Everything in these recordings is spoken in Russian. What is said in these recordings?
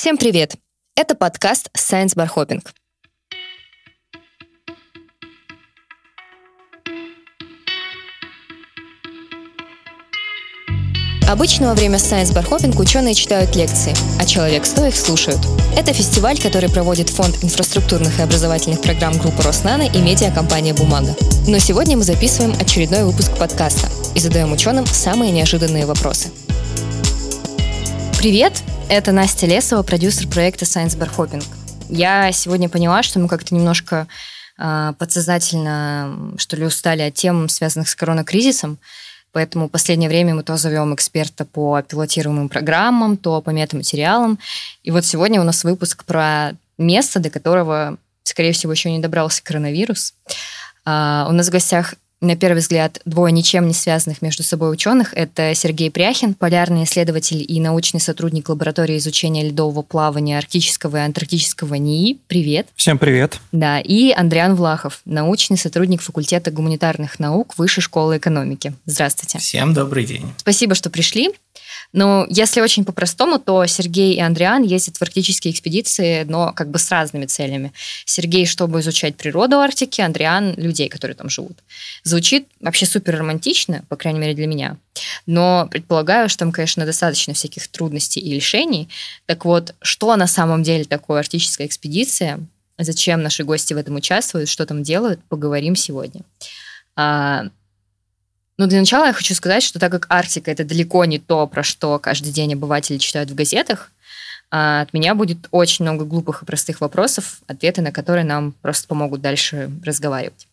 Всем привет! Это подкаст Science Bar Hopping. Обычно во время Science Bar Hopping ученые читают лекции, а человек сто их слушают. Это фестиваль, который проводит Фонд инфраструктурных и образовательных программ группы Роснано и медиакомпания «Бумага». Но сегодня мы записываем очередной выпуск подкаста и задаем ученым самые неожиданные вопросы. Привет! Это Настя Лесова, продюсер проекта Science Bar Hopping. Я сегодня поняла, что мы как-то немножко э, подсознательно, что ли, устали от тем, связанных с коронакризисом, Поэтому в последнее время мы то зовем эксперта по пилотируемым программам, то по метаматериалам. И вот сегодня у нас выпуск про место, до которого, скорее всего, еще не добрался коронавирус. Uh, у нас в гостях на первый взгляд, двое ничем не связанных между собой ученых. Это Сергей Пряхин, полярный исследователь и научный сотрудник лаборатории изучения ледового плавания арктического и антарктического НИИ. Привет. Всем привет. Да, и Андриан Влахов, научный сотрудник факультета гуманитарных наук Высшей школы экономики. Здравствуйте. Всем добрый день. Спасибо, что пришли. Ну, если очень по-простому, то Сергей и Андриан ездят в арктические экспедиции, но как бы с разными целями. Сергей, чтобы изучать природу Арктики, Андриан – людей, которые там живут. Звучит вообще супер романтично, по крайней мере для меня. Но предполагаю, что там, конечно, достаточно всяких трудностей и лишений. Так вот, что на самом деле такое арктическая экспедиция? Зачем наши гости в этом участвуют, что там делают, поговорим сегодня. Но для начала я хочу сказать, что так как Арктика это далеко не то, про что каждый день обыватели читают в газетах, а, от меня будет очень много глупых и простых вопросов, ответы на которые нам просто помогут дальше разговаривать.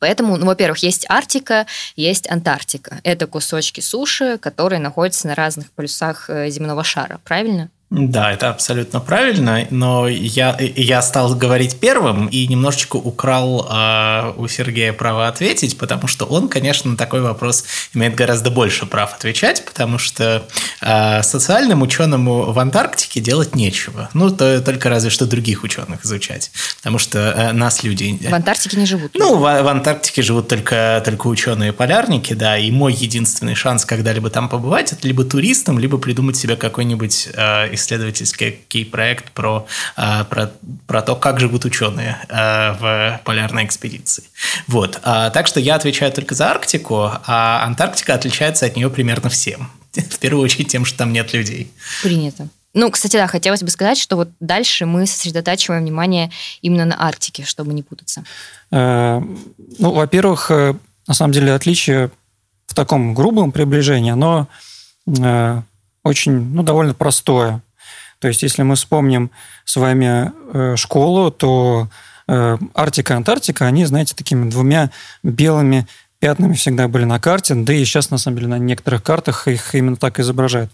Поэтому, ну, во-первых, есть Арктика, есть Антарктика. Это кусочки суши, которые находятся на разных полюсах э, земного шара, правильно? Да, это абсолютно правильно, но я, я стал говорить первым и немножечко украл э, у Сергея право ответить, потому что он, конечно, на такой вопрос имеет гораздо больше прав отвечать, потому что э, социальным ученым в Антарктике делать нечего. Ну, то, только разве что других ученых изучать, потому что э, нас люди... В Антарктике не живут. Ну, в, в Антарктике живут только, только ученые-полярники, да, и мой единственный шанс когда-либо там побывать – это либо туристом, либо придумать себе какой-нибудь э, исследовательский проект про, а, про, про то, как живут ученые а, в полярной экспедиции. Вот. А, так что я отвечаю только за Арктику, а Антарктика отличается от нее примерно всем. В первую очередь тем, что там нет людей. Принято. Ну, кстати, да, хотелось бы сказать, что вот дальше мы сосредотачиваем внимание именно на Арктике, чтобы не путаться. Э, ну, во-первых, э, на самом деле отличие в таком грубом приближении, оно э, очень, ну, довольно простое. То есть, если мы вспомним с вами э, школу, то э, Арктика и Антарктика, они, знаете, такими двумя белыми пятнами всегда были на карте, да и сейчас, на самом деле, на некоторых картах их именно так изображают.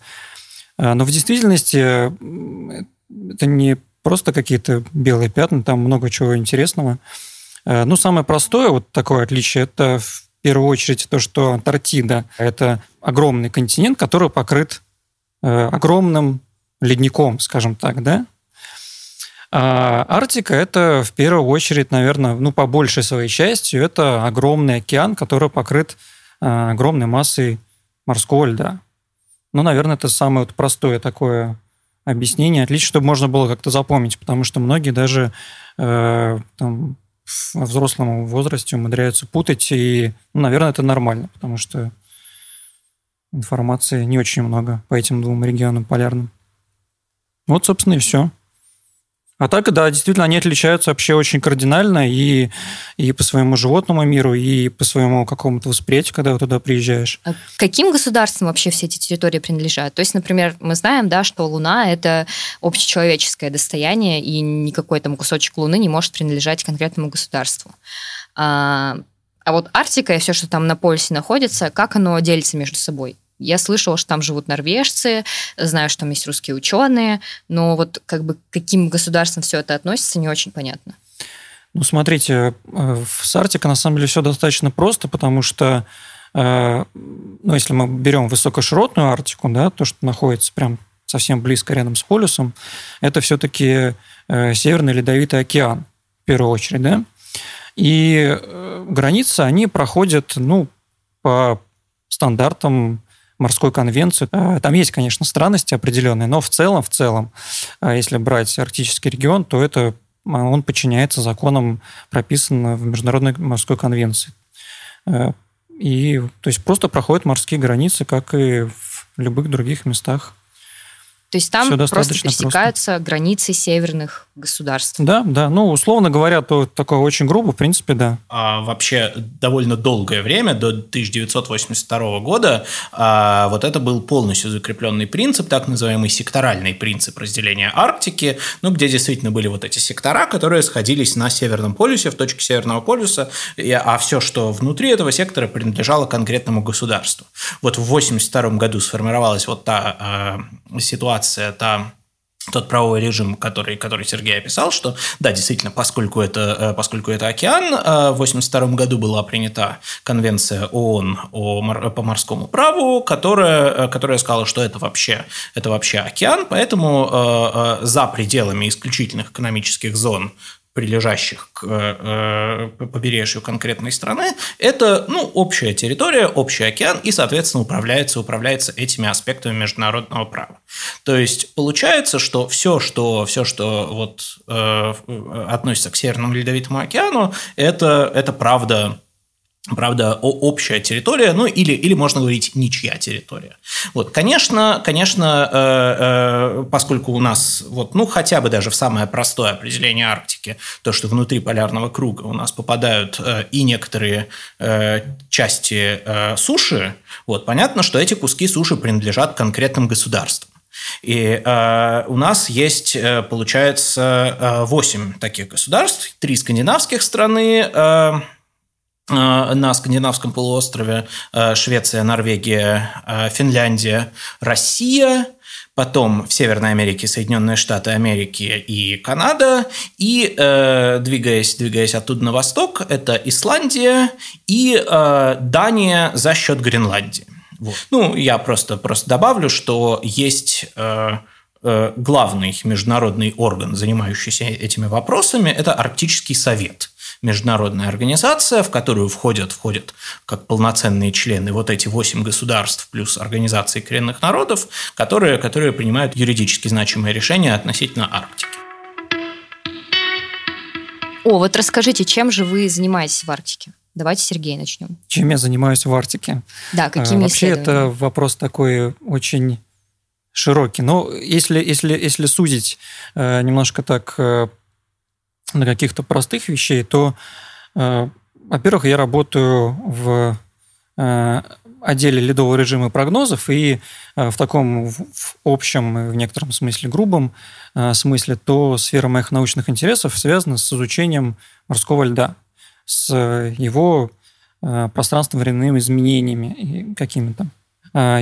Э, но в действительности это не просто какие-то белые пятна, там много чего интересного. Ну, самое простое вот такое отличие – это в первую очередь то, что Антарктида – это огромный континент, который покрыт огромным ледником, скажем так, да? А Арктика – это в первую очередь, наверное, ну, по большей своей части, это огромный океан, который покрыт а, огромной массой морского льда. Ну, наверное, это самое вот простое такое объяснение. Отлично, чтобы можно было как-то запомнить, потому что многие даже э, там, во взрослом возрасте умудряются путать, и, ну, наверное, это нормально, потому что информации не очень много по этим двум регионам полярным. Вот, собственно, и все. А так, да, действительно, они отличаются вообще очень кардинально и, и по своему животному миру, и по своему какому-то восприятию, когда туда приезжаешь. А каким государствам вообще все эти территории принадлежат? То есть, например, мы знаем, да, что Луна – это общечеловеческое достояние, и никакой там кусочек Луны не может принадлежать конкретному государству. А, а вот Арктика и все, что там на полюсе находится, как оно делится между собой? Я слышала, что там живут норвежцы, знаю, что там есть русские ученые, но вот как бы к каким государствам все это относится, не очень понятно. Ну, смотрите, э, с Арктикой на самом деле все достаточно просто, потому что, э, ну, если мы берем высокоширотную Арктику, да, то, что находится прям совсем близко рядом с полюсом, это все-таки э, Северный Ледовитый океан, в первую очередь, да. И границы, они проходят, ну, по стандартам морской конвенции. Там есть, конечно, странности определенные, но в целом, в целом, если брать арктический регион, то это он подчиняется законам, прописанным в Международной морской конвенции. И то есть просто проходят морские границы, как и в любых других местах. То есть там просто пересекаются просто. границы северных государств. Да, да. Ну, условно говоря, то такое очень грубо, в принципе, да. А вообще довольно долгое время, до 1982 года, а, вот это был полностью закрепленный принцип, так называемый секторальный принцип разделения Арктики, ну, где действительно были вот эти сектора, которые сходились на Северном полюсе, в точке Северного полюса, а все, что внутри этого сектора, принадлежало конкретному государству. Вот в 1982 году сформировалась вот та а, ситуация, та тот правовой режим, который, который Сергей описал, что да, действительно, поскольку это, э, поскольку это океан, э, в 1982 году была принята конвенция ООН о, по морскому праву, которая, э, которая сказала, что это вообще, это вообще океан, поэтому за пределами исключительных экономических зон прилежащих к э, побережью конкретной страны, это ну, общая территория, общий океан, и, соответственно, управляется, управляется этими аспектами международного права. То есть получается, что все, что, все, что вот, э, относится к Северному Ледовитому океану, это, это правда правда, общая территория, ну или, или можно говорить ничья территория. Вот, конечно, конечно, э, э, поскольку у нас вот, ну хотя бы даже в самое простое определение Арктики, то, что внутри полярного круга у нас попадают э, и некоторые части суши, вот, понятно, что эти куски суши принадлежат конкретным государствам. И э, у нас есть, получается, 8 таких государств, три скандинавских страны, э, Э, на скандинавском полуострове э, Швеция, Норвегия, э, Финляндия, Россия, потом в Северной Америке Соединенные Штаты Америки и Канада, и двигаясь, двигаясь оттуда на восток, это Исландия и Дания за счет Гренландии. Вот. Ну, я просто, просто добавлю, что есть главный международный орган, занимающийся этими вопросами, это Арктический совет – международная организация, в которую входят, входят как полноценные члены вот эти восемь государств плюс организации коренных народов, которые, которые принимают юридически значимые решения относительно Арктики. О, вот расскажите, чем же вы занимаетесь в Арктике? Давайте, Сергей, начнем. Чем я занимаюсь в Арктике? Да, какими Вообще это вопрос такой очень широкий. Но если, если, если судить э, немножко так э, на каких-то простых вещей, то, э, во-первых, я работаю в э, отделе ледового режима прогнозов, и э, в таком в общем, в некотором смысле грубом смысле, то сфера моих научных интересов связана с изучением морского льда, с его пространственно-временными изменениями какими-то.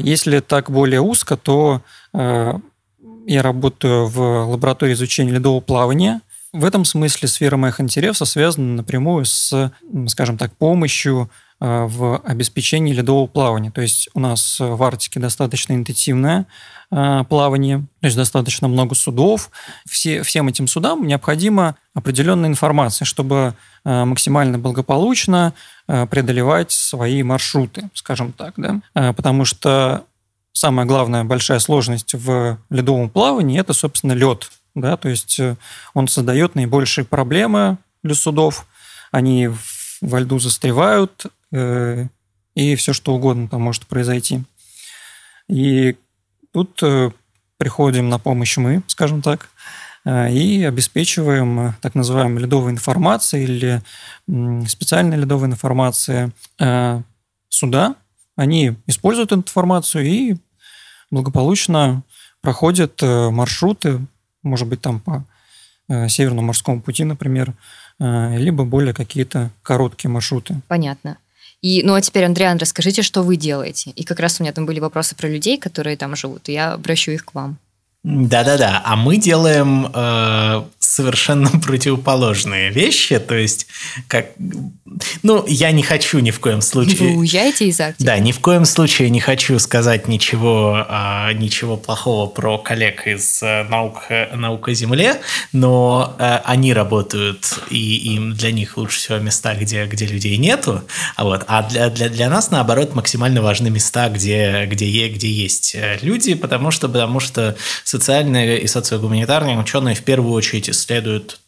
Если так более узко, то я работаю в лаборатории изучения ледового плавания – в этом смысле сфера моих интересов связана напрямую с, скажем так, помощью э, в обеспечении ледового плавания. То есть у нас в Арктике достаточно интенсивное э, плавание, то есть достаточно много судов. Все, всем этим судам необходима определенная информация, чтобы э, максимально благополучно преодолевать свои маршруты, скажем так. Да? Потому что самая главная большая сложность в ледовом плавании – это, собственно, лед, да, то есть э, он создает наибольшие проблемы для судов, они во льду застревают, э, и все что угодно там может произойти. И тут э, приходим на помощь мы, скажем так, и обеспечиваем так называемой ледовой информацией или специальной ледовой информацией суда. Они используют эту информацию и благополучно проходят маршруты может быть, там по э, Северному морскому пути, например, э, либо более какие-то короткие маршруты. Понятно. И, ну а теперь, Андриан, расскажите, что вы делаете. И как раз у меня там были вопросы про людей, которые там живут, и я обращу их к вам. Да-да-да, а мы делаем э, совершенно противоположные вещи. То есть, как... Ну, я не хочу ни в коем случае... Вы уезжаете из Арктики? Да, ни в коем случае не хочу сказать ничего, а, ничего плохого про коллег из э, наук, наук о Земле, но а, они работают, и им для них лучше всего места, где, где людей нету. А, вот, а для, для, для нас, наоборот, максимально важны места, где, где, где есть э, люди, потому что, потому что социальные и социогуманитарные ученые в первую очередь sted ut.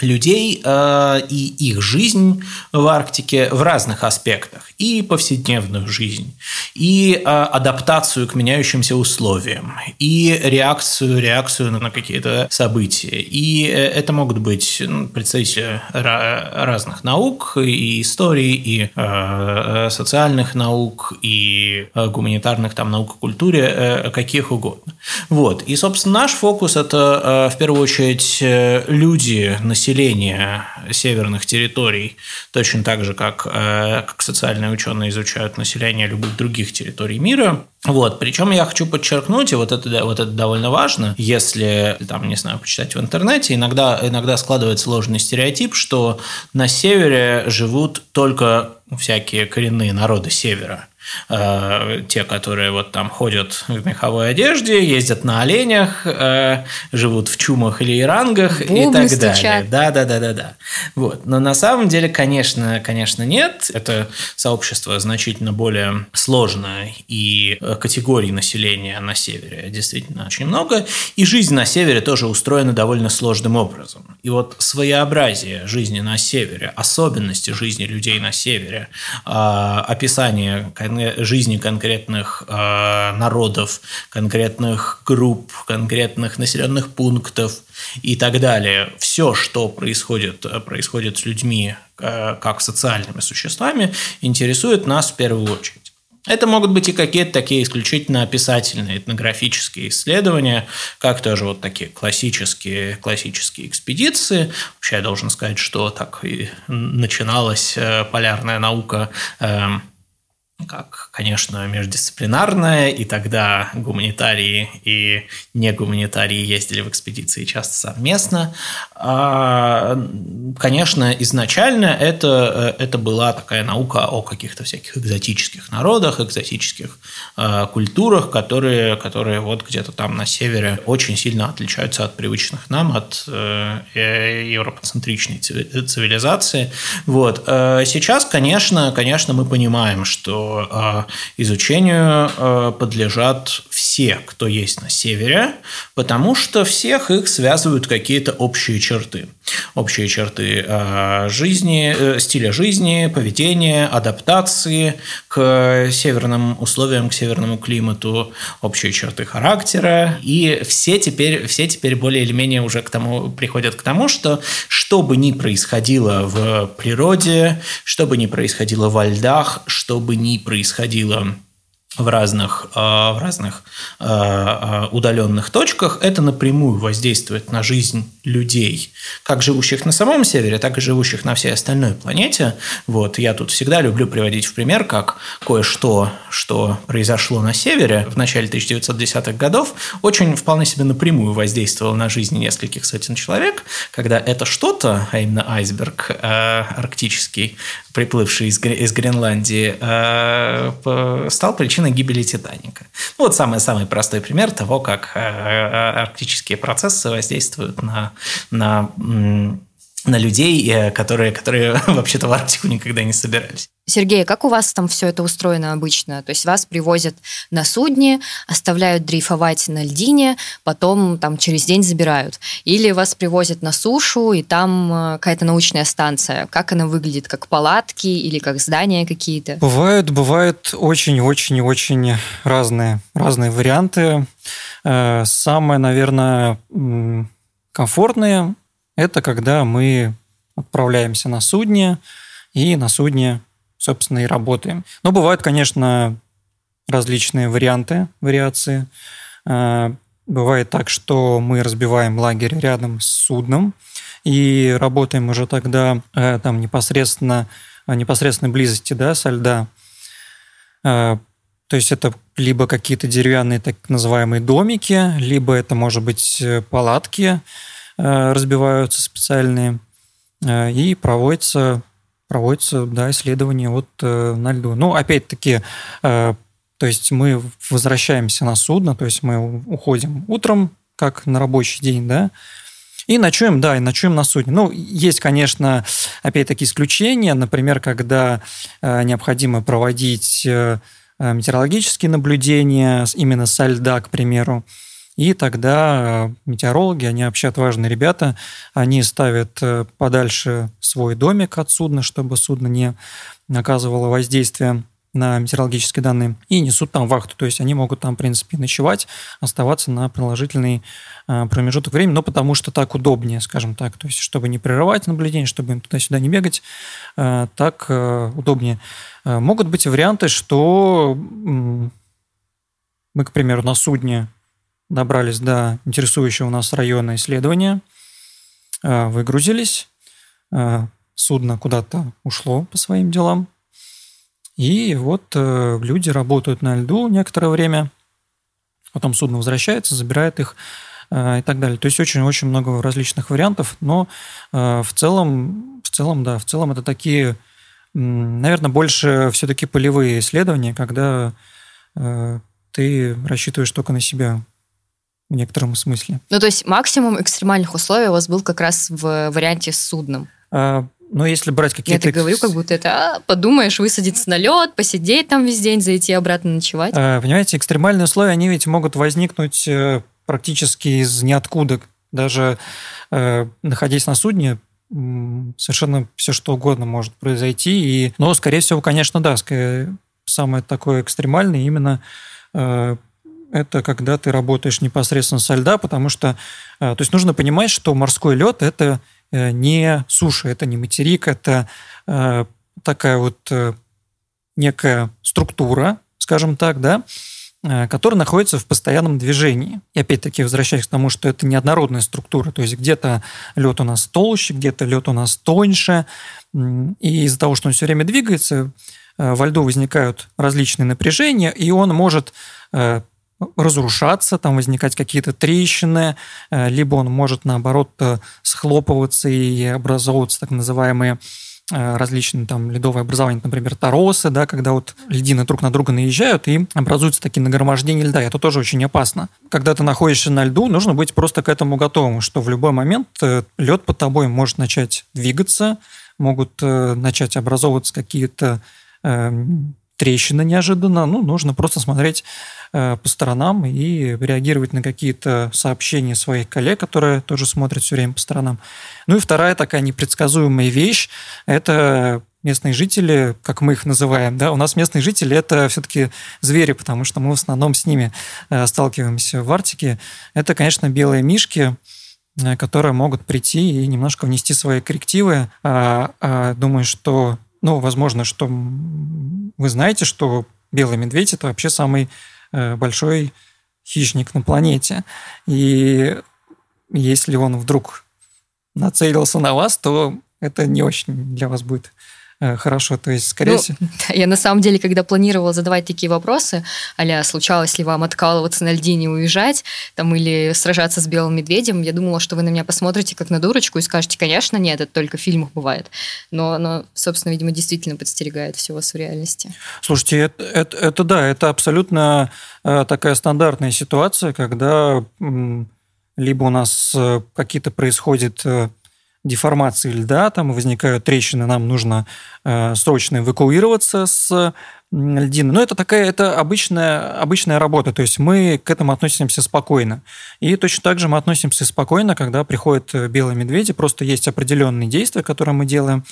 Людей э, и их жизнь в Арктике в разных аспектах. И повседневную жизнь, и э, адаптацию к меняющимся условиям, и реакцию, реакцию на какие-то события. И э, это могут быть ну, представители разных наук, и истории, и э, социальных наук, и э, гуманитарных там наук и культуре, э, каких угодно. Вот. И, собственно, наш фокус – это э, в первую очередь э, люди, население, населения северных территорий, точно так же, как, э, как социальные ученые изучают население любых других территорий мира. Вот, причем я хочу подчеркнуть, и вот это, вот это довольно важно, если, там, не знаю, почитать в интернете, иногда, иногда складывается ложный стереотип, что на севере живут только всякие коренные народы севера. Э, те, которые вот там ходят в меховой одежде, ездят на оленях, э, живут в чумах или ирангах Бубны и так стучат. далее. Да, да, да, да, да. Вот. Но на самом деле, конечно, конечно, нет. Это сообщество значительно более сложное, и э, категорий населения на севере действительно очень много. И жизнь на севере тоже устроена довольно сложным образом. И вот своеобразие жизни на севере, особенности жизни людей на севере, описание жизни конкретных э, народов, конкретных групп, конкретных населенных пунктов и так далее. Все, что происходит, происходит с людьми э, как социальными существами, интересует нас в первую очередь. Это могут быть и какие-то такие исключительно описательные, этнографические исследования, как тоже вот такие классические, классические экспедиции. Вообще я должен сказать, что так и начиналась э, полярная наука эм, как, конечно, междисциплинарная, и тогда гуманитарии и негуманитарии ездили в экспедиции часто совместно. А, конечно, изначально это, это была такая наука о каких-то всяких экзотических народах, экзотических э, культурах, которые, которые вот где-то там на севере очень сильно отличаются от привычных нам, от э, э европоцентричной цивилизации. Вот. Сейчас, конечно, конечно, мы понимаем, что а, изучению а, подлежат все, кто есть на севере, потому что всех их связывают какие-то общие черты. Общие черты а, жизни, э, стиля жизни, поведения, адаптации к северным условиям, к северному климату, общие черты характера. И все теперь, все теперь более или менее уже к тому, приходят к тому, что что бы ни происходило в природе, что бы ни происходило во льдах, что бы ни происходило в разных, а, в разных а, а, удаленных точках, это напрямую воздействует на жизнь людей, как живущих на самом севере, так и живущих на всей остальной планете. Вот, я тут всегда люблю приводить в пример, как кое-что, что произошло на севере в начале 1910-х годов, очень вполне себе напрямую воздействовало на жизнь нескольких сотен человек, когда это что-то, а именно айсберг э, арктический, приплывший из, из Гренландии, э, стал причиной гибели Титаника. Ну, вот самый-самый простой пример того, как э, э, арктические процессы воздействуют на, на на людей, э, которые, которые вообще-то в Арктику никогда не собирались. Сергей, как у вас там все это устроено обычно? То есть вас привозят на судне, оставляют дрейфовать на льдине, потом там через день забирают. Или вас привозят на сушу, и там э, какая-то научная станция. Как она выглядит? Как палатки или как здания какие-то? Бывают, бывают очень-очень-очень разные, разные варианты. Э, самое, наверное, комфортное это когда мы отправляемся на судне, и на судне, собственно, и работаем. Но бывают, конечно, различные варианты, вариации. А, бывает так, что мы разбиваем лагерь рядом с судном, и работаем уже тогда э, там непосредственно непосредственной близости да, со льда. А, то есть это либо какие-то деревянные так называемые домики, либо это, может быть, э, палатки, разбиваются специальные, и проводится проводится да, исследование вот на льду. Ну, опять-таки, то есть мы возвращаемся на судно, то есть мы уходим утром, как на рабочий день, да, и ночуем, да, и ночуем на судне. Ну, есть, конечно, опять-таки исключения, например, когда э, необходимо проводить э, метеорологические наблюдения именно со льда, к примеру. И тогда э, метеорологи, они вообще отважные ребята, они ставят э, подальше свой домик от судна, чтобы судно не оказывало воздействия на метеорологические данные и несут там вахту. То есть они могут там, в принципе, ночевать, оставаться на продолжительный а, промежуток времени, но потому что так удобнее, скажем так. То есть чтобы не прерывать наблюдение, чтобы им туда-сюда не бегать, так удобнее. Могут быть варианты, что мы, к примеру, на судне добрались до интересующего нас района исследования, выгрузились, судно куда-то ушло по своим делам, и вот э, люди работают на льду некоторое время, потом судно возвращается, забирает их э, и так далее. То есть очень-очень много различных вариантов, но э, в целом, в целом, да, в целом это такие, наверное, больше все-таки полевые исследования, когда э, ты рассчитываешь только на себя в некотором смысле. Ну, то есть максимум экстремальных условий у вас был как раз в варианте с судном? А, но если брать какие-то... Я так говорю, как будто это, а, подумаешь, высадиться на лед, посидеть там весь день, зайти обратно ночевать. А, понимаете, экстремальные условия, они ведь могут возникнуть э, практически из ниоткуда. Даже э, находясь на судне, совершенно все что угодно может произойти. И, но, скорее всего, конечно, да, самое такое экстремальное именно э, это когда ты работаешь непосредственно со льда, потому что, то есть нужно понимать, что морской лед это Э, не суша, это не материк, это э, такая вот э, некая структура, скажем так, да, которая находится в постоянном движении. И опять-таки возвращаясь к тому, что это неоднородная структура, то есть где-то лед у нас толще, где-то лед у нас тоньше, и из-за того, что он все время двигается, во льду возникают различные напряжения, и он может разрушаться, там возникать какие-то трещины, э, либо он может, наоборот, э, схлопываться и образовываться так называемые э, различные там ледовые образования, например, торосы, да, когда вот льдины друг на друга наезжают и образуются такие нагромождения льда. Это тоже очень опасно. Когда ты находишься на льду, нужно быть просто к этому готовым, что в любой момент лед под тобой может начать двигаться, могут начать образовываться какие-то трещины неожиданно. Ну, нужно просто смотреть по сторонам и реагировать на какие-то сообщения своих коллег, которые тоже смотрят все время по сторонам. Ну и вторая такая непредсказуемая вещь – это местные жители, как мы их называем, да, у нас местные жители это все-таки звери, потому что мы в основном с ними э, сталкиваемся в Арктике. Это, конечно, белые мишки, э, которые могут прийти и немножко внести свои коррективы. А, а, думаю, что, ну, возможно, что вы знаете, что белый медведь это вообще самый Э, большой хищник на планете. И если он вдруг нацелился на вас, то это не очень для вас будет Э, хорошо, то есть, скорее ну, всего... Я на самом деле, когда планировала задавать такие вопросы, а случалось ли вам откалываться на льдине и уезжать, там, или сражаться с белым медведем, я думала, что вы на меня посмотрите как на дурочку и скажете, конечно, нет, это только в фильмах бывает. Но оно, собственно, видимо, действительно подстерегает все вас в реальности. Слушайте, это, это, это да, это абсолютно э, такая стандартная ситуация, когда либо у нас э, какие-то происходят деформации льда, там возникают трещины, нам нужно э, срочно эвакуироваться с льдины. Но это такая, это обычная, обычная работа, то есть мы к этому относимся спокойно. И точно так же мы относимся спокойно, когда приходят э, белые медведи, просто есть определенные действия, которые мы делаем,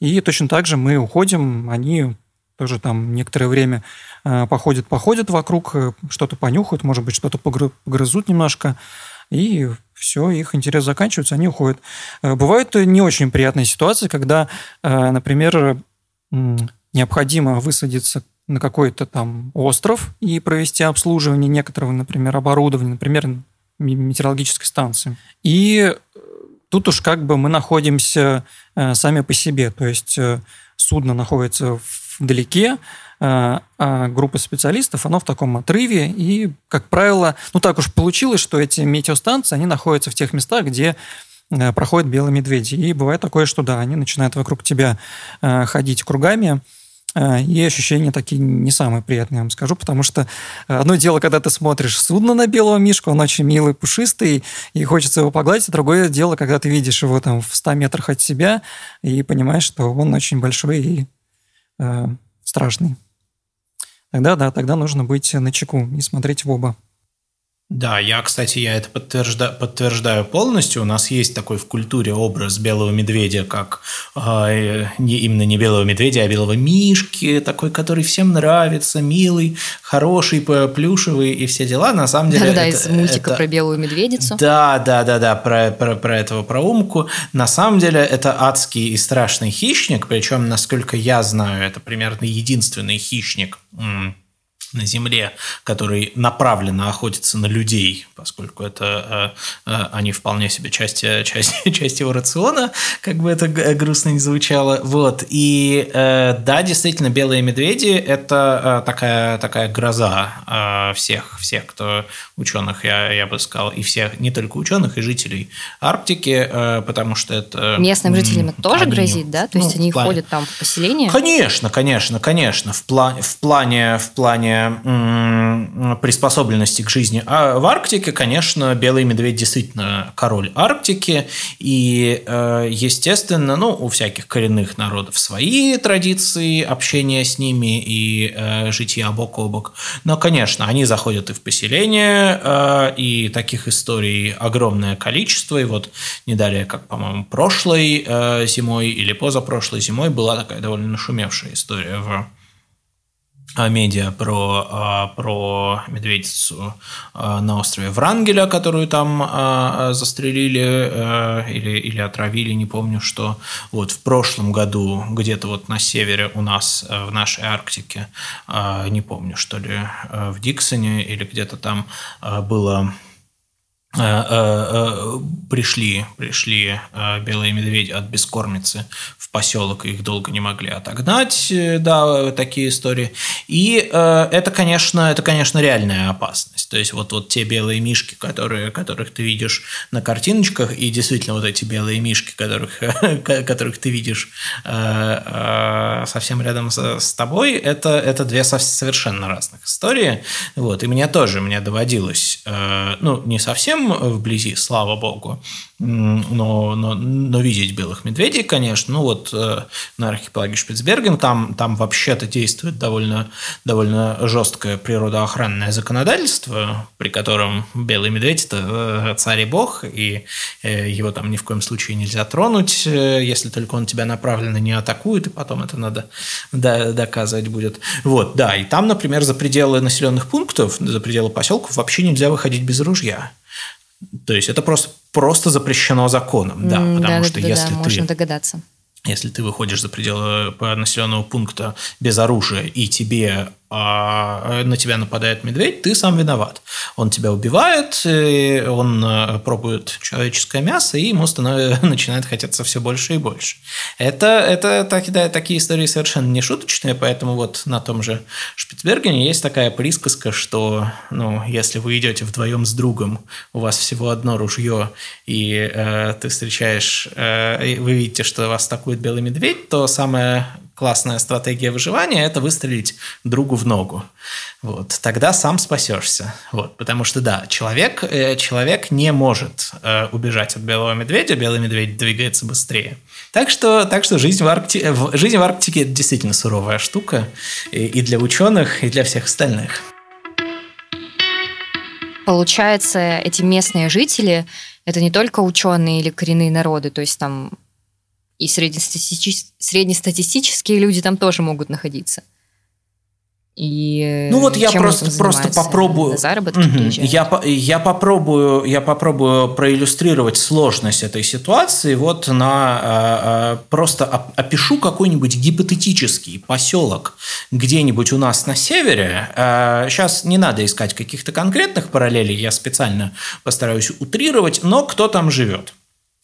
и точно так же мы уходим, они тоже там некоторое время э, походят, походят вокруг, э, что-то понюхают, может быть, что-то погрызут немножко, и все, их интерес заканчивается, они уходят. Э, бывают не очень приятные ситуации, когда, э, например, необходимо высадиться на какой-то там остров и провести обслуживание некоторого, например, оборудования, например, метеорологической станции. И тут уж как бы мы находимся э, сами по себе. То есть э, судно находится вдалеке, а группа специалистов, оно в таком отрыве, и, как правило, ну так уж получилось, что эти метеостанции, они находятся в тех местах, где проходят белые медведи. И бывает такое, что да, они начинают вокруг тебя ходить кругами, и ощущения такие не самые приятные, я вам скажу, потому что одно дело, когда ты смотришь судно на белого мишку, он очень милый, пушистый, и хочется его погладить, а другое дело, когда ты видишь его там в 100 метрах от себя и понимаешь, что он очень большой и э, страшный. Тогда, да, тогда нужно быть на чеку и смотреть в оба. Да, я, кстати, я это подтверждаю, подтверждаю полностью. У нас есть такой в культуре образ белого медведя, как э, не, именно не белого медведя, а белого мишки, такой, который всем нравится, милый, хороший, плюшевый и все дела. На самом деле... Да, да, из мультика это... про белую медведицу. Да, да, да, да, про, про, про этого проумку. На самом деле это адский и страшный хищник, причем, насколько я знаю, это примерно единственный хищник, на Земле, который направленно охотится на людей, поскольку это э, э, они вполне себе часть, часть, часть его рациона, как бы это грустно не звучало. Вот. И э, да, действительно, белые медведи – это такая, такая гроза всех, всех, кто ученых, я, я бы сказал, и всех, не только ученых, и жителей Арктики, потому что это… Местным жителям это тоже они, грозит, да? То есть ну, они плане... ходят там в поселение? Конечно, конечно, конечно. В, плане, в, плане, в плане приспособленности к жизни. А в Арктике, конечно, белый медведь действительно король Арктики. И, э, естественно, ну, у всяких коренных народов свои традиции общения с ними и э, житья бок о бок. Но, конечно, они заходят и в поселение, э, и таких историй огромное количество. И вот не далее, как, по-моему, прошлой зимой или позапрошлой зимой была такая довольно нашумевшая история в медиа про, а, про медведицу а, на острове Врангеля, которую там застрелили э, или, или отравили, не помню что. Вот в прошлом году где-то вот на севере у нас, э, в нашей Арктике, не помню, что ли, э, в Диксоне или где-то там было пришли, пришли белые медведи от бескормицы поселок, их долго не могли отогнать, э, да, такие истории. И э, это, конечно, это, конечно, реальная опасность. То есть вот, вот те белые мишки, которые, которых ты видишь на картиночках, и действительно вот эти белые мишки, которых, которых ты видишь э, э, совсем рядом с, тобой, это, это две совершенно разных истории. Вот. И мне тоже, мне доводилось, э, ну, не совсем вблизи, слава богу, но, но, но видеть белых медведей, конечно, ну вот э, на архипелаге Шпицберген, там, там вообще-то действует довольно, довольно жесткое природоохранное законодательство, при котором белый медведь – это э, царь и бог, и э, его там ни в коем случае нельзя тронуть, если только он тебя направленно не атакует, и потом это надо доказывать будет. Вот, да, и там, например, за пределы населенных пунктов, за пределы поселков вообще нельзя выходить без ружья. То есть это просто, просто запрещено законом, да, потому да, что да, если да, ты... можно догадаться. Если ты выходишь за пределы населенного пункта без оружия, и тебе а на тебя нападает медведь, ты сам виноват. Он тебя убивает, он э, пробует человеческое мясо, и ему становится, начинает хотеться все больше и больше. Это, это так, да, такие истории совершенно не шуточные, поэтому вот на том же Шпицбергене есть такая присказка, что ну, если вы идете вдвоем с другом, у вас всего одно ружье, и э, ты встречаешь, э, вы видите, что вас атакует белый медведь, то самое классная стратегия выживания – это выстрелить другу в ногу. Вот. Тогда сам спасешься. Вот. Потому что, да, человек, э, человек не может э, убежать от белого медведя, белый медведь двигается быстрее. Так что, так что жизнь, в Аркти... жизнь в Арктике – это действительно суровая штука и, для ученых, и для всех остальных. Получается, эти местные жители – это не только ученые или коренные народы, то есть там и среднестатистические, среднестатистические люди там тоже могут находиться. И ну вот я просто просто попробую. Заработки угу. я я попробую я попробую проиллюстрировать сложность этой ситуации вот на э, просто опишу какой-нибудь гипотетический поселок где-нибудь у нас на севере. Э, сейчас не надо искать каких-то конкретных параллелей я специально постараюсь утрировать но кто там живет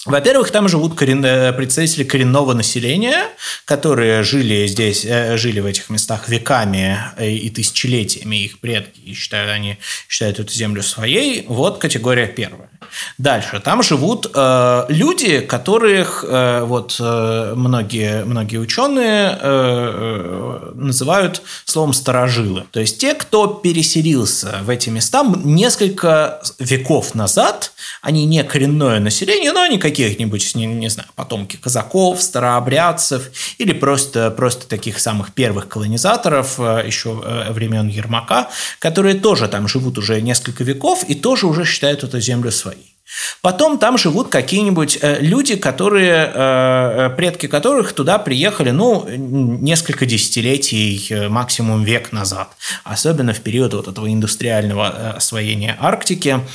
Во-первых, там живут корен... Э, представители коренного населения, которые жили здесь, э, жили в этих местах веками и тысячелетиями, их предки, и считают, они считают эту землю своей. Вот категория первая. Дальше. Там живут э, люди, которых э, вот э, многие, многие ученые э, э, называют словом старожилы. То есть те, кто переселился в эти места несколько веков назад, они не коренное население, но они каких-нибудь, не, не знаю, потомки казаков, старообрядцев или просто, просто таких самых первых колонизаторов э, еще э, времен Ермака, которые тоже там живут уже несколько веков и тоже уже считают эту землю своей. Потом там живут какие-нибудь э, люди, которые, предки которых туда приехали, ну, несколько десятилетий, максимум век назад. Особенно в период вот этого индустриального освоения Арктики –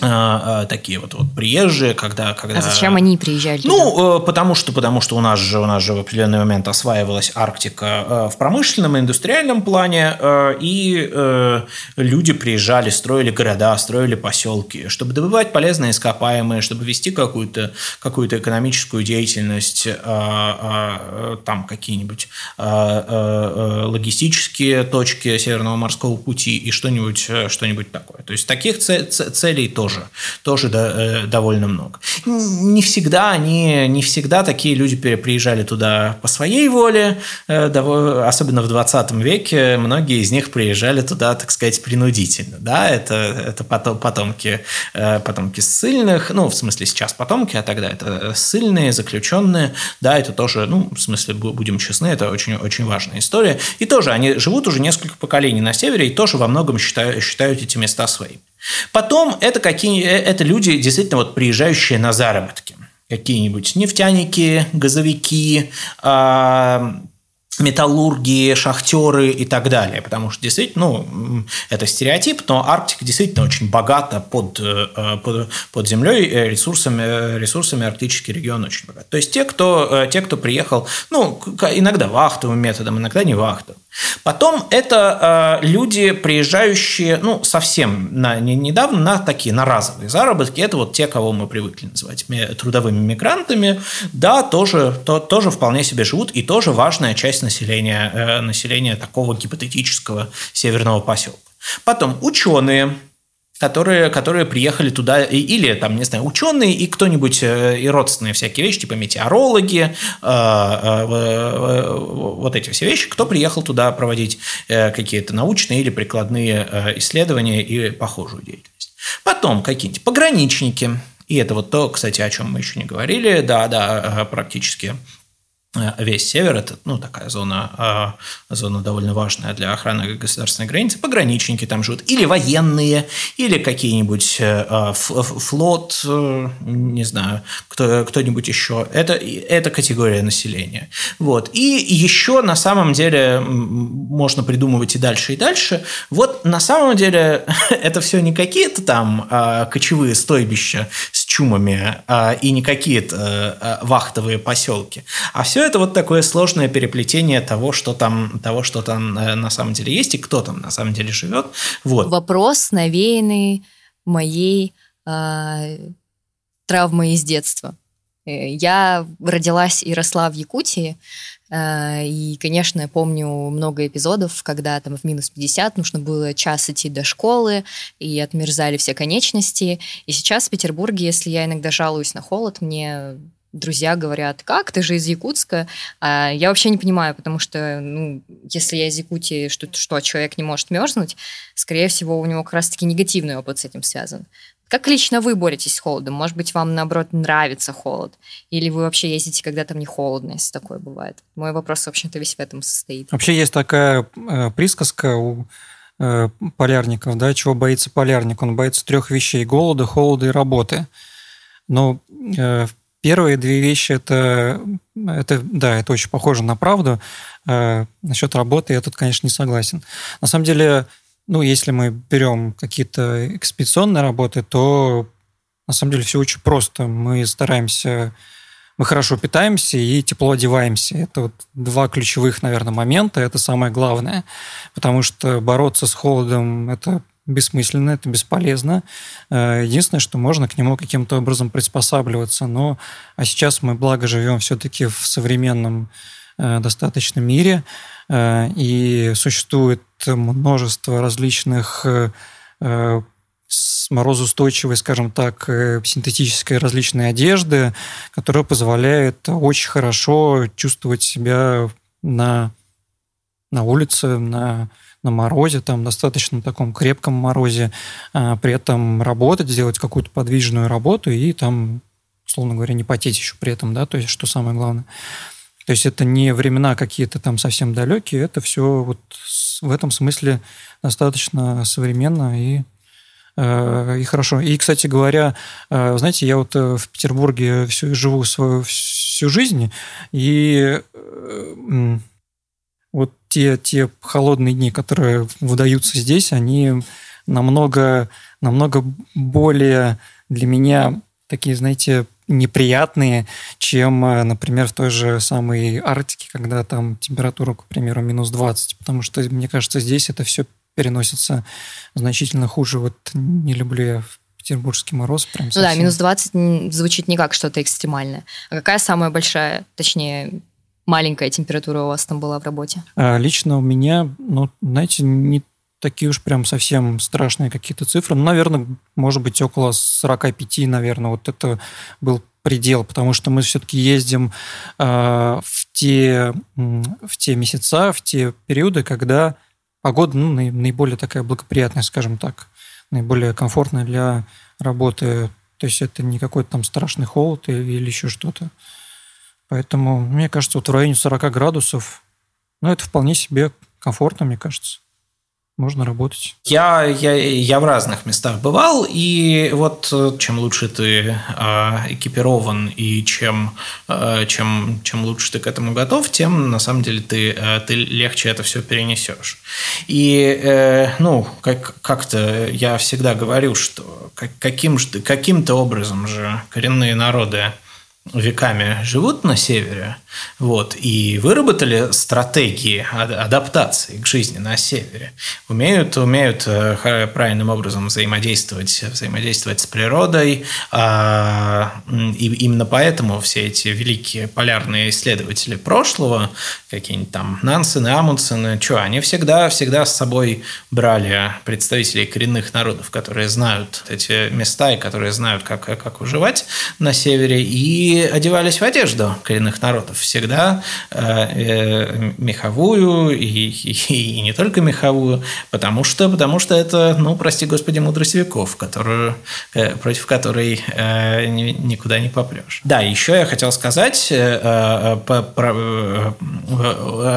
такие вот, вот приезжие, когда, когда... А зачем они приезжали? Ну? Э, потому что, потому что у нас же у нас же в определенный момент осваивалась Арктика э, в промышленном и индустриальном плане, э, и люди приезжали, строили города, строили поселки, чтобы добывать полезные ископаемые, чтобы вести какую-то какую экономическую деятельность, там какие-нибудь логистические точки Северного морского пути и что-нибудь что такое. То есть таких целей тоже тоже, тоже э, довольно много. Не всегда они, не всегда такие люди приезжали туда по своей воле, э, особенно в 20 веке многие из них приезжали туда, так сказать, принудительно. Да, это, это потомки, э, потомки ссыльных, ну, в смысле сейчас потомки, а тогда это ссыльные, заключенные, да, это тоже, ну, в смысле, будем честны, это очень, очень важная история. И тоже они живут уже несколько поколений на севере и тоже во многом считают, считают эти места своими. Потом это, какие, э, это люди, действительно, вот приезжающие на заработки. Какие-нибудь нефтяники, газовики, а, металлурги, шахтеры и так далее. Потому что действительно, ну, это стереотип, но Арктика действительно очень богата под, э, под, под землей э, ресурсами, ресурсами арктический регион очень богат. То есть те, кто, те, кто приехал, ну, иногда вахтовым методом, иногда не вахтовым. Потом это э, люди, приезжающие, ну, совсем на, не, недавно на такие, на разовые заработки. Это вот те, кого мы привыкли называть трудовыми мигрантами. Да, тоже, то, тоже вполне себе живут, и тоже важная часть населения, э, населения такого гипотетического северного поселка. Потом ученые, которые, которые приехали туда, или там, не знаю, ученые и кто-нибудь, э, и родственные всякие вещи, типа метеорологи, э, э, вот эти все вещи, кто приехал туда проводить какие-то научные или прикладные исследования и похожую деятельность. Потом какие-нибудь пограничники, и это вот то, кстати, о чем мы еще не говорили, да, да, практически весь север, это ну, такая зона, а, зона довольно важная для охраны государственной границы, пограничники там живут, или военные, или какие-нибудь э, а, флот, э, не знаю, кто, кто-нибудь еще. Это, это категория населения. Вот. И еще на самом деле можно придумывать и дальше, и дальше. Вот на самом деле это все не какие-то там а, кочевые стойбища с чумами и не какие-то вахтовые поселки, а все это вот такое сложное переплетение того, что там, того, что там э, на самом деле есть и кто там на самом деле живет. Вот. Вопрос, навеянный моей э, травмой из детства. Э, я родилась и росла в Якутии, э, и, конечно, я помню много эпизодов, когда там в минус 50 нужно было час идти до школы, и отмерзали все конечности. И сейчас в Петербурге, если я иногда жалуюсь на холод, мне друзья говорят, как, ты же из Якутска. А я вообще не понимаю, потому что, ну, если я из Якутии, что, что человек не может мерзнуть, скорее всего, у него как раз-таки негативный опыт с этим связан. Как лично вы боретесь с холодом? Может быть, вам, наоборот, нравится холод? Или вы вообще ездите, когда там не холодно, если такое бывает? Мой вопрос, в общем-то, весь в этом состоит. Вообще есть такая э, присказка у э, полярников, да, чего боится полярник? Он боится трех вещей – голода, холода и работы. Но э, Первые две вещи это, это, да, это очень похоже на правду. Э, насчет работы я тут, конечно, не согласен. На самом деле, ну, если мы берем какие-то экспедиционные работы, то на самом деле все очень просто. Мы стараемся, мы хорошо питаемся и тепло одеваемся. Это вот два ключевых, наверное, момента. Это самое главное. Потому что бороться с холодом – это бессмысленно, это бесполезно. Э, единственное, что можно к нему каким-то образом приспосабливаться. Но а сейчас мы, благо, живем все-таки в современном э, достаточно мире, э, и существует множество различных морозоустойчивой, скажем так, синтетической различной одежды, которая позволяет очень хорошо чувствовать себя на, на улице, на на морозе, там достаточно таком крепком морозе, а, при этом работать, сделать какую-то подвижную работу и там, условно говоря, не потеть еще при этом, да, то есть что самое главное. То есть это не времена какие-то там совсем далекие, это все вот в этом смысле достаточно современно и э, и хорошо. И, кстати говоря, э, знаете, я вот э, в Петербурге всю, живу свою всю жизнь, и вот те, те холодные дни, которые выдаются здесь, они намного, намного более для меня такие, знаете, неприятные, чем, э, например, в той же самой Арктике, когда там температура, к примеру, минус 20, потому что, мне кажется, здесь это все переносится значительно хуже. Вот не люблю я петербургский мороз. Прям ну да, минус 20 звучит не как что-то экстремальное. А какая самая большая, точнее, маленькая температура у вас там была в работе? А, лично у меня, ну, знаете, не такие уж прям совсем страшные какие-то цифры. Ну, наверное, может быть, около 45, наверное, вот это был предел, потому что мы все-таки ездим э, в, те, в те месяца, в те периоды, когда погода ну, наиболее такая благоприятная, скажем так, наиболее комфортная для работы. То есть это не какой-то там страшный холод или еще что-то. Поэтому, мне кажется, вот в районе 40 градусов, ну, это вполне себе комфортно, мне кажется. Можно работать. Я, я, я в разных местах бывал, и вот э, чем лучше ты э, экипирован и чем, э, чем, чем лучше ты к этому готов, тем на самом деле ты, э, ты легче это все перенесешь. И э, ну, как, как-то я всегда говорю, что каким же, каким-то образом же коренные народы веками живут на севере, вот, и выработали стратегии адаптации к жизни на севере, умеют, умеют э, правильным образом взаимодействовать, взаимодействовать с природой, а, и именно поэтому все эти великие полярные исследователи прошлого, какие-нибудь там Нансены, Амундсены, что, они всегда, всегда с собой брали представителей коренных народов, которые знают эти места и которые знают, как, как выживать на севере, и одевались в одежду коренных народов. Всегда э, э, меховую и, и, и не только меховую, потому что, потому что это, ну, прости господи, мудрость веков, которую, э, против которой никуда не попрешь. Да, еще я хотел сказать,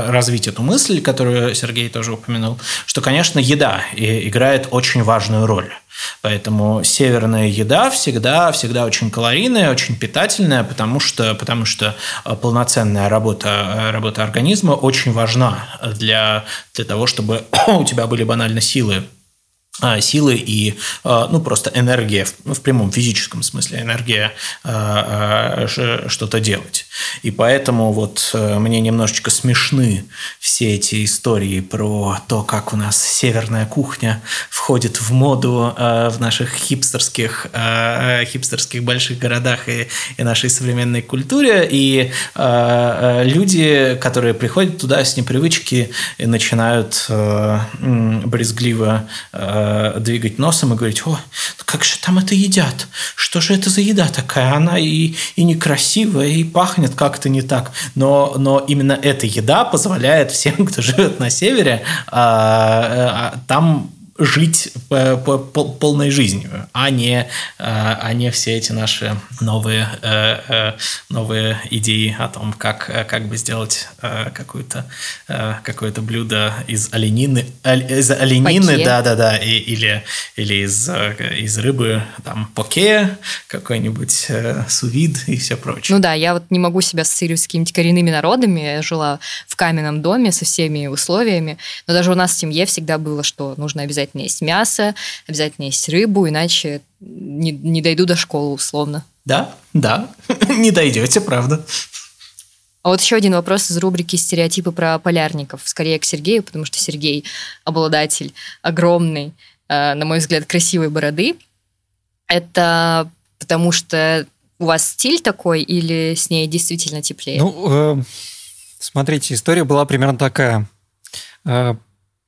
развить эту мысль, которую Сергей тоже упомянул, что, конечно, еда играет очень важную роль. Поэтому северная еда всегда, всегда очень калорийная, очень питательная, потому что, потому что э, полноценная работа, э, работа организма очень важна для, для того, чтобы у тебя были банально силы силы и а, ну, просто энергия в прямом физическом смысле, энергия а, что-то делать. И поэтому вот э, мне немножечко смешны все эти истории про то, как у нас северная кухня входит в моду в наших хипстерских, хипстерских больших городах и, и нашей современной культуре. И люди, которые приходят туда с непривычки и начинают брезгливо Э, двигать носом и говорить, о, ну как же там это едят? Что же это за еда такая? Она и, и некрасивая, и пахнет как-то не так. Но, но именно эта еда позволяет всем, кто живет на севере, а, а, там жить полной жизнью, а не, э, а не все эти наши новые, э, э, новые идеи о том, как, как бы сделать какое-то какое блюдо из оленины, из оленины, да-да-да, или, или из, из рыбы, там, поке, какой-нибудь сувид и все прочее. Ну да, я вот не могу себя ассоциировать с какими-то коренными народами, я жила в каменном доме со всеми условиями, но даже у нас в семье всегда было, что нужно обязательно обязательно есть мясо, обязательно есть рыбу, иначе не, не дойду до школы условно. Да, да, не дойдете, правда. А вот еще один вопрос из рубрики «Стереотипы про полярников». Скорее к Сергею, потому что Сергей обладатель огромной э, на мой взгляд, красивой бороды. Это потому что у вас стиль такой или с ней действительно теплее? Ну, э, смотрите, история была примерно такая. Э,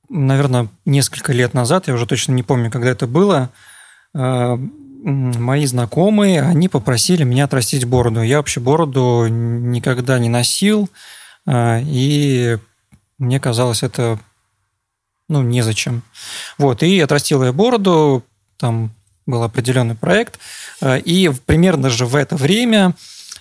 наверное, несколько лет назад, я уже точно не помню, когда это было, э, мои знакомые, они попросили меня отрастить бороду. Я вообще бороду никогда не носил, э, и мне казалось это ну, незачем. Вот, и отрастил я бороду, там был определенный проект, э, и примерно же в это время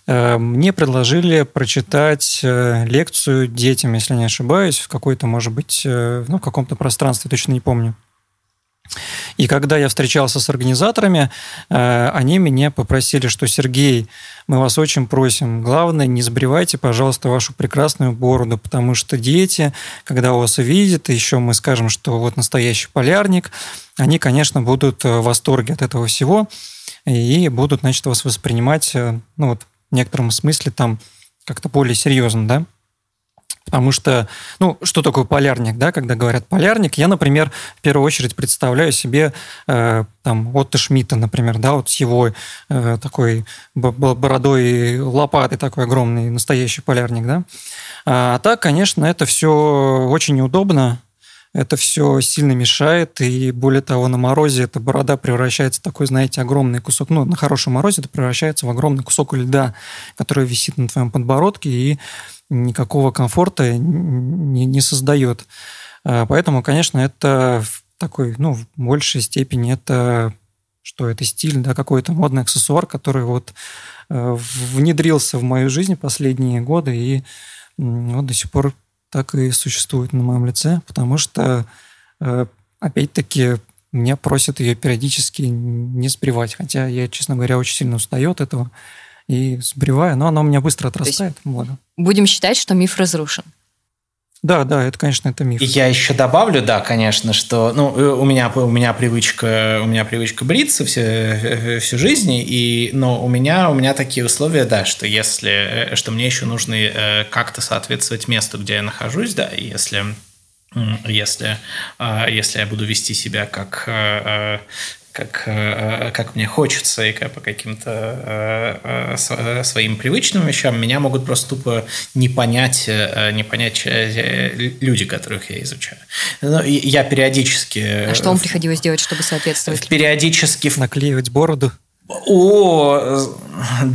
мне предложили прочитать лекцию детям, если не ошибаюсь, в какой-то, может быть, ну, в каком-то пространстве, точно не помню. И когда я встречался с организаторами, э, они меня попросили, что Сергей, мы вас очень просим, главное, не сбривайте, пожалуйста, вашу прекрасную бороду, потому что дети, когда вас увидят, еще мы скажем, что вот настоящий полярник, они, конечно, будут в восторге от этого всего и будут, значит, вас воспринимать, э, ну вот, в некотором смысле там как-то более серьезно, да? Потому что, ну, что такое полярник, да, когда говорят полярник, я, например, в первую очередь представляю себе э, там Отто Шмидта, например, да, вот с его э, такой бородой и лопатой такой огромный настоящий полярник, да. А, так, конечно, это все очень неудобно, это все сильно мешает, и более того, на морозе эта борода превращается в такой, знаете, огромный кусок, ну, на хорошем морозе это превращается в огромный кусок льда, который висит на твоем подбородке, и никакого комфорта не, не создает. А, поэтому, конечно, это в такой, ну, в большей степени это что это стиль, да, какой-то модный аксессуар, который вот э, внедрился в мою жизнь последние годы и вот до сих пор так и существует на моем лице, потому что, э, опять-таки, меня просят ее периодически не сбривать, хотя я, честно говоря, очень сильно устаю от этого и сбриваю, но оно у меня быстро отрастает. Вот. Будем считать, что миф разрушен. Да, да, это, конечно, это миф. Я еще добавлю, да, конечно, что ну, э, у меня у меня привычка у меня привычка бриться всю, э, всю жизнь, и но у меня у меня такие условия, да, что если э, что мне еще нужно как-то соответствовать месту, где я нахожусь, да, и если если, если я буду вести себя как как, э, как мне хочется и как по каким-то э, э, своим привычным вещам, меня могут просто тупо не понять, не понять люди, которых я изучаю. Но я периодически... А что вам приходилось делать, чтобы соответствовать? Периодически... Наклеивать бороду? О,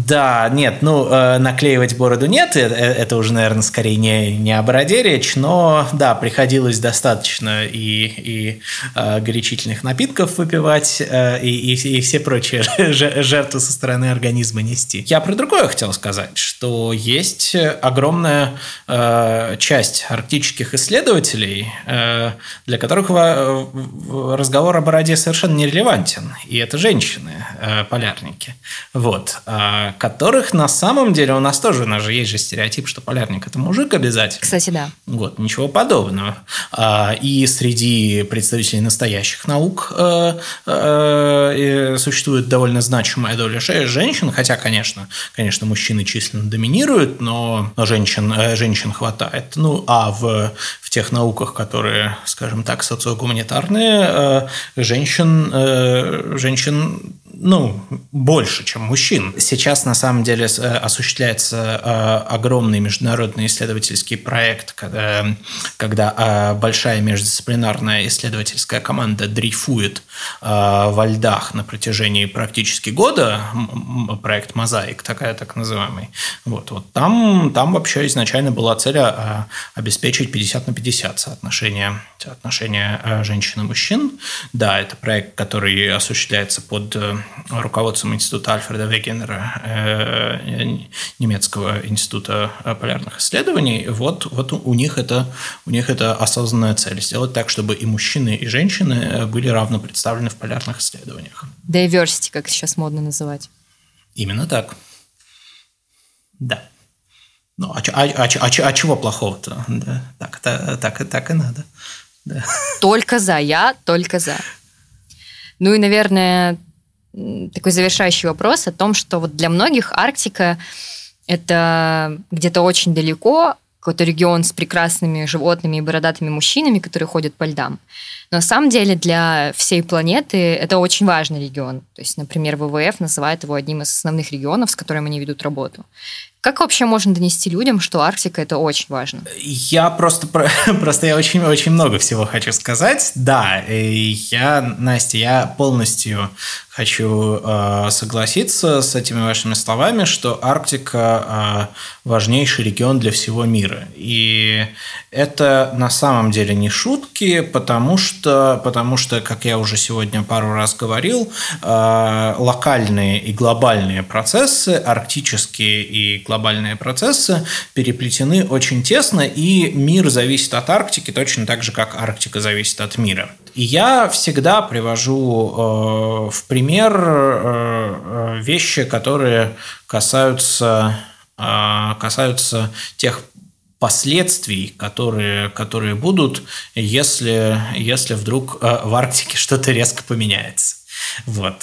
да, нет, ну, э, наклеивать бороду нет, это, э, это уже, наверное, скорее не, не о бороде речь, но, да, приходилось достаточно и, и э, горячительных напитков выпивать, э, и, и, и все прочие жертвы со стороны организма нести. Я про другое хотел сказать, что есть огромная э, часть арктических исследователей, э, для которых разговор о бороде совершенно нерелевантен, и это женщины, э, полярники. Вот. А, которых на самом деле у нас тоже, у нас же есть же стереотип, что полярник – это мужик обязательно. Кстати, да. Вот, ничего подобного. А, и среди представителей настоящих наук э, э, существует довольно значимая доля женщин, хотя, конечно, конечно, мужчины численно доминируют, но женщин, женщин хватает. Ну, а в, в тех науках, которые, скажем так, социогуманитарные, женщин, женщин ну, больше, чем мужчин. Сейчас, на самом деле, э, осуществляется э, огромный международный исследовательский проект, когда, когда э, большая междисциплинарная исследовательская команда дрейфует во льдах на протяжении практически года, проект «Мозаик», такая так называемый. Вот, вот там, там вообще изначально была цель обеспечить 50 на 50 соотношение, соотношение женщин и мужчин. Да, это проект, который осуществляется под руководством института Альфреда Вегенера, э, немецкого института полярных исследований, вот, вот у, них это, у них это осознанная цель – сделать так, чтобы и мужчины, и женщины были равно представлены в полярных исследованиях. Diversity, как сейчас модно называть. Именно так. Да. Ну, а, а, а, а, а чего плохого-то? Да, так, так, так, так и надо. Да. Только за, я только за. Ну и, наверное, такой завершающий вопрос о том, что вот для многих Арктика это где-то очень далеко, какой-то регион с прекрасными животными и бородатыми мужчинами, которые ходят по льдам. Но на самом деле для всей планеты это очень важный регион. То есть, например, ВВФ называет его одним из основных регионов, с которым они ведут работу. Как вообще можно донести людям, что Арктика это очень важно? Я просто, просто я очень, очень много всего хочу сказать. Да, я, Настя, я полностью хочу э, согласиться с этими вашими словами, что Арктика э, важнейший регион для всего мира. И это на самом деле не шутки, потому что, потому что как я уже сегодня пару раз говорил, э, локальные и глобальные процессы, арктические и глобальные процессы переплетены очень тесно, и мир зависит от Арктики точно так же, как Арктика зависит от мира. И я всегда привожу э, в пример э, э, вещи, которые касаются, касаются тех последствий, которые, которые будут, если, если вдруг в Арктике что-то резко поменяется. Вот,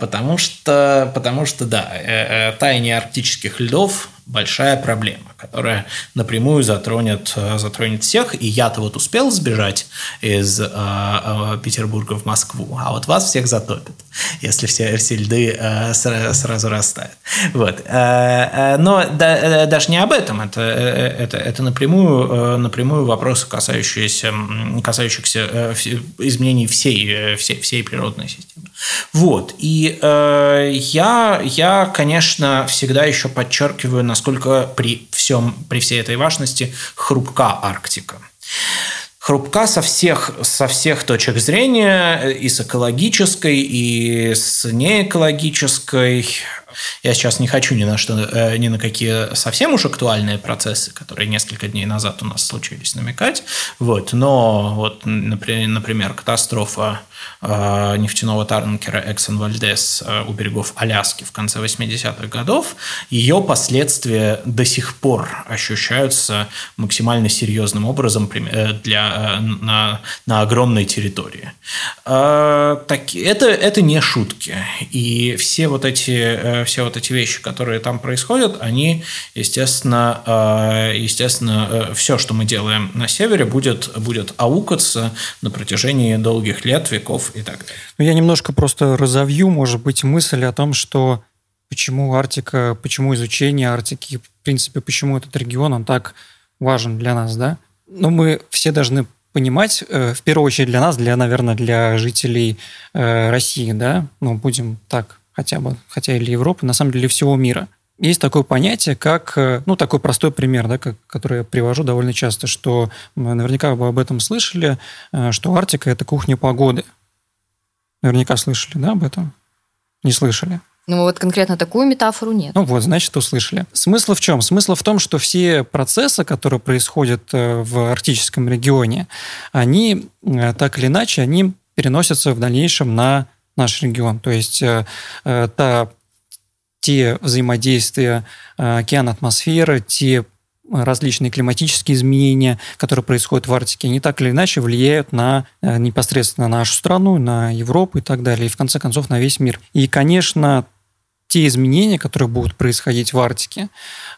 потому что, потому что да, таяние арктических льдов большая проблема, которая напрямую затронет, э, затронет всех. И я-то вот успел сбежать из э, э, Петербурга в Москву, а вот вас всех затопит, если все, все льды э, сразу растают. Вот. Э, э, но да, э, даже не об этом, это, это, это напрямую, напрямую вопросы, касающиеся, касающихся изменений всей, всей, всей природной системы. Вот. И э, я, я, конечно, всегда еще подчеркиваю, насколько при всем, при всей этой важности хрупка Арктика хрупка со всех, со всех точек зрения, и с экологической, и с неэкологической. Я сейчас не хочу ни на что, э, ни на какие совсем уж актуальные процессы, которые несколько дней назад у нас случились, намекать. Вот. Но вот, например, катастрофа Э, нефтяного танкера Exxon Valdez у берегов Аляски в конце 80-х годов, ее последствия до сих пор ощущаются максимально серьезным образом э, для, на, на огромной территории. Так, это, это не шутки. И все вот, эти, все вот эти вещи, которые там происходят, они, естественно, естественно все, что мы делаем на севере, будет, будет аукаться на протяжении долгих лет, веков и так далее. Ну, я немножко просто разовью, может быть, мысль о том, что почему Арктика, почему изучение Арктики, в принципе, почему этот регион, он так важен для нас, да? Но мы все должны понимать, э, в первую очередь для нас, для, наверное, для жителей э, России, да, ну, будем так хотя бы, хотя или Европы, на самом деле всего мира. Есть такое понятие, как, э, ну, такой простой пример, да, как, который я привожу довольно часто, что наверняка вы об этом слышали, что Арктика – это кухня погоды. Наверняка слышали, да, об этом? Не слышали? Ну вот конкретно такую метафору нет. Ну вот, значит, услышали. Смысл в чем? Смысл в том, что все процессы, которые происходят э, в арктическом регионе, они э, так или иначе, они переносятся в дальнейшем на наш регион. То есть э, та, те взаимодействия океана, атмосферы, те различные климатические изменения, которые происходят в Арктике, они так или иначе влияют на э, непосредственно нашу страну, на Европу и так далее, и в конце концов на весь мир. И, конечно, те изменения, которые будут происходить в Арктике,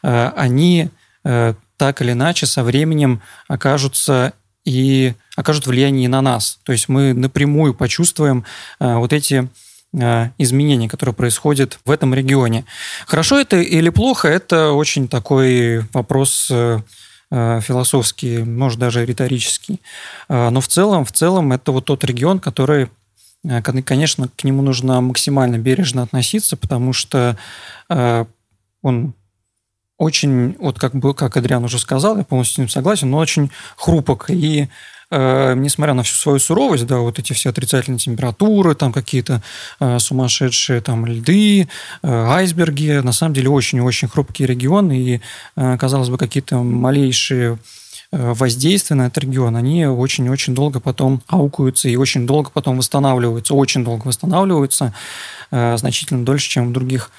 э, они э, так или иначе со временем окажутся и окажут влияние на нас. То есть мы напрямую почувствуем вот эти Э, изменений, которые происходят в этом регионе. Хорошо это или плохо, это очень такой вопрос э, э, философский, может даже риторический. Но в целом, в целом это вот тот регион, который, конечно, к нему нужно максимально бережно относиться, потому что он очень, вот как бы, как Адриан уже сказал, я полностью с ним согласен, но очень хрупок и э, несмотря на всю свою суровость, да, вот эти все отрицательные температуры, там какие-то э, сумасшедшие там льды, э, айсберги, на самом деле очень-очень хрупкий регион, и, э, казалось бы, какие-то малейшие э, воздействия на этот регион, они очень-очень долго потом аукаются и очень долго потом восстанавливаются, очень долго восстанавливаются, э, значительно дольше, чем в других.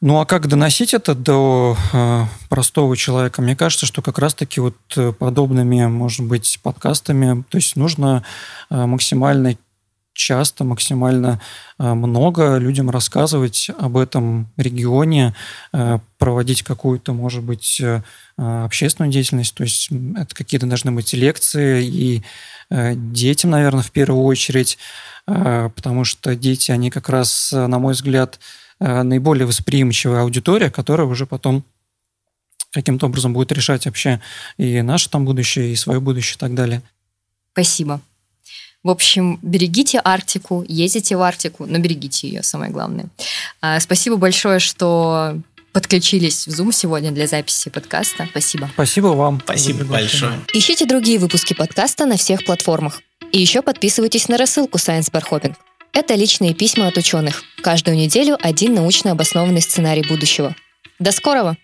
Ну а как доносить это до э, простого человека? Мне кажется, что как раз-таки вот э, подобными, может быть, подкастами, то есть нужно э, максимально часто, максимально много людям рассказывать об этом регионе, проводить какую-то, может быть, общественную деятельность. То есть это какие-то должны быть лекции и детям, наверное, в первую очередь, потому что дети, они как раз, на мой взгляд, наиболее восприимчивая аудитория, которая уже потом каким-то образом будет решать вообще и наше там будущее, и свое будущее и так далее. Спасибо. В общем, берегите Арктику, ездите в Арктику, но берегите ее, самое главное. А, спасибо большое, что подключились в Zoom сегодня для записи подкаста. Спасибо. Спасибо вам. Спасибо большое. Ищите другие выпуски подкаста на всех платформах. И еще подписывайтесь на рассылку Science Bar Hopping. Это личные письма от ученых. Каждую неделю один научно обоснованный сценарий будущего. До скорого!